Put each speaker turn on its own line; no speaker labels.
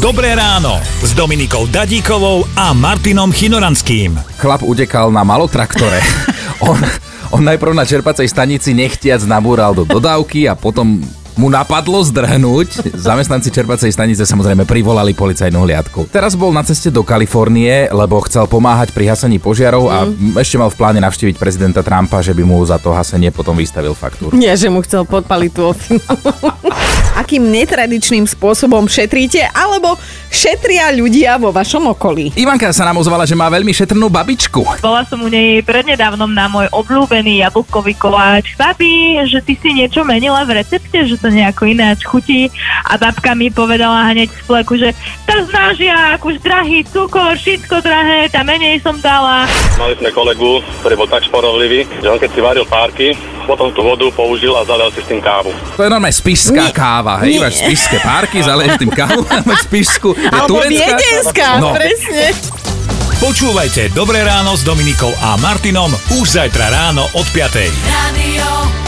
Dobré ráno s Dominikou Dadíkovou a Martinom Chinoranským.
Chlap utekal na malotraktore. on, on najprv na čerpacej stanici nechtiac nabúral do dodávky a potom mu napadlo zdrhnúť. Zamestnanci čerpacej stanice samozrejme privolali policajnú hliadku. Teraz bol na ceste do Kalifornie, lebo chcel pomáhať pri hasení požiarov a
Mhm.
ešte mal v pláne navštíviť prezidenta Trumpa, že by mu za to hasenie potom vystavil faktúru.
Nie, že mu chcel podpaliť tú ofinu. Akým netradičným spôsobom šetríte, alebo šetria ľudia vo vašom okolí?
Ivanka sa nám ozvala, že má veľmi šetrnú babičku.
Bola som u nej prednedávnom na môj obľúbený jablkový koláč. Babi, že ty si niečo menila v recepte, že to nejako ináč chutí. A babka mi povedala hneď v pleku, že to znážiak, už drahý cukor, všetko drahé, tam menej som dala.
Mali sme kolegu, ktorý bol tak šporovlivý, že on keď si varil párky, potom tú vodu použil a zalil si s tým kávu.
To je normálne spišská
Nie.
káva, hej?
Nie.
Máš spišské párky, zaleješ tým kávu máš spišku. Je
Alebo viedenská,
No.
presne.
Počúvajte Dobré ráno s Dominikou a Martinom už zajtra ráno od 5.
Radio.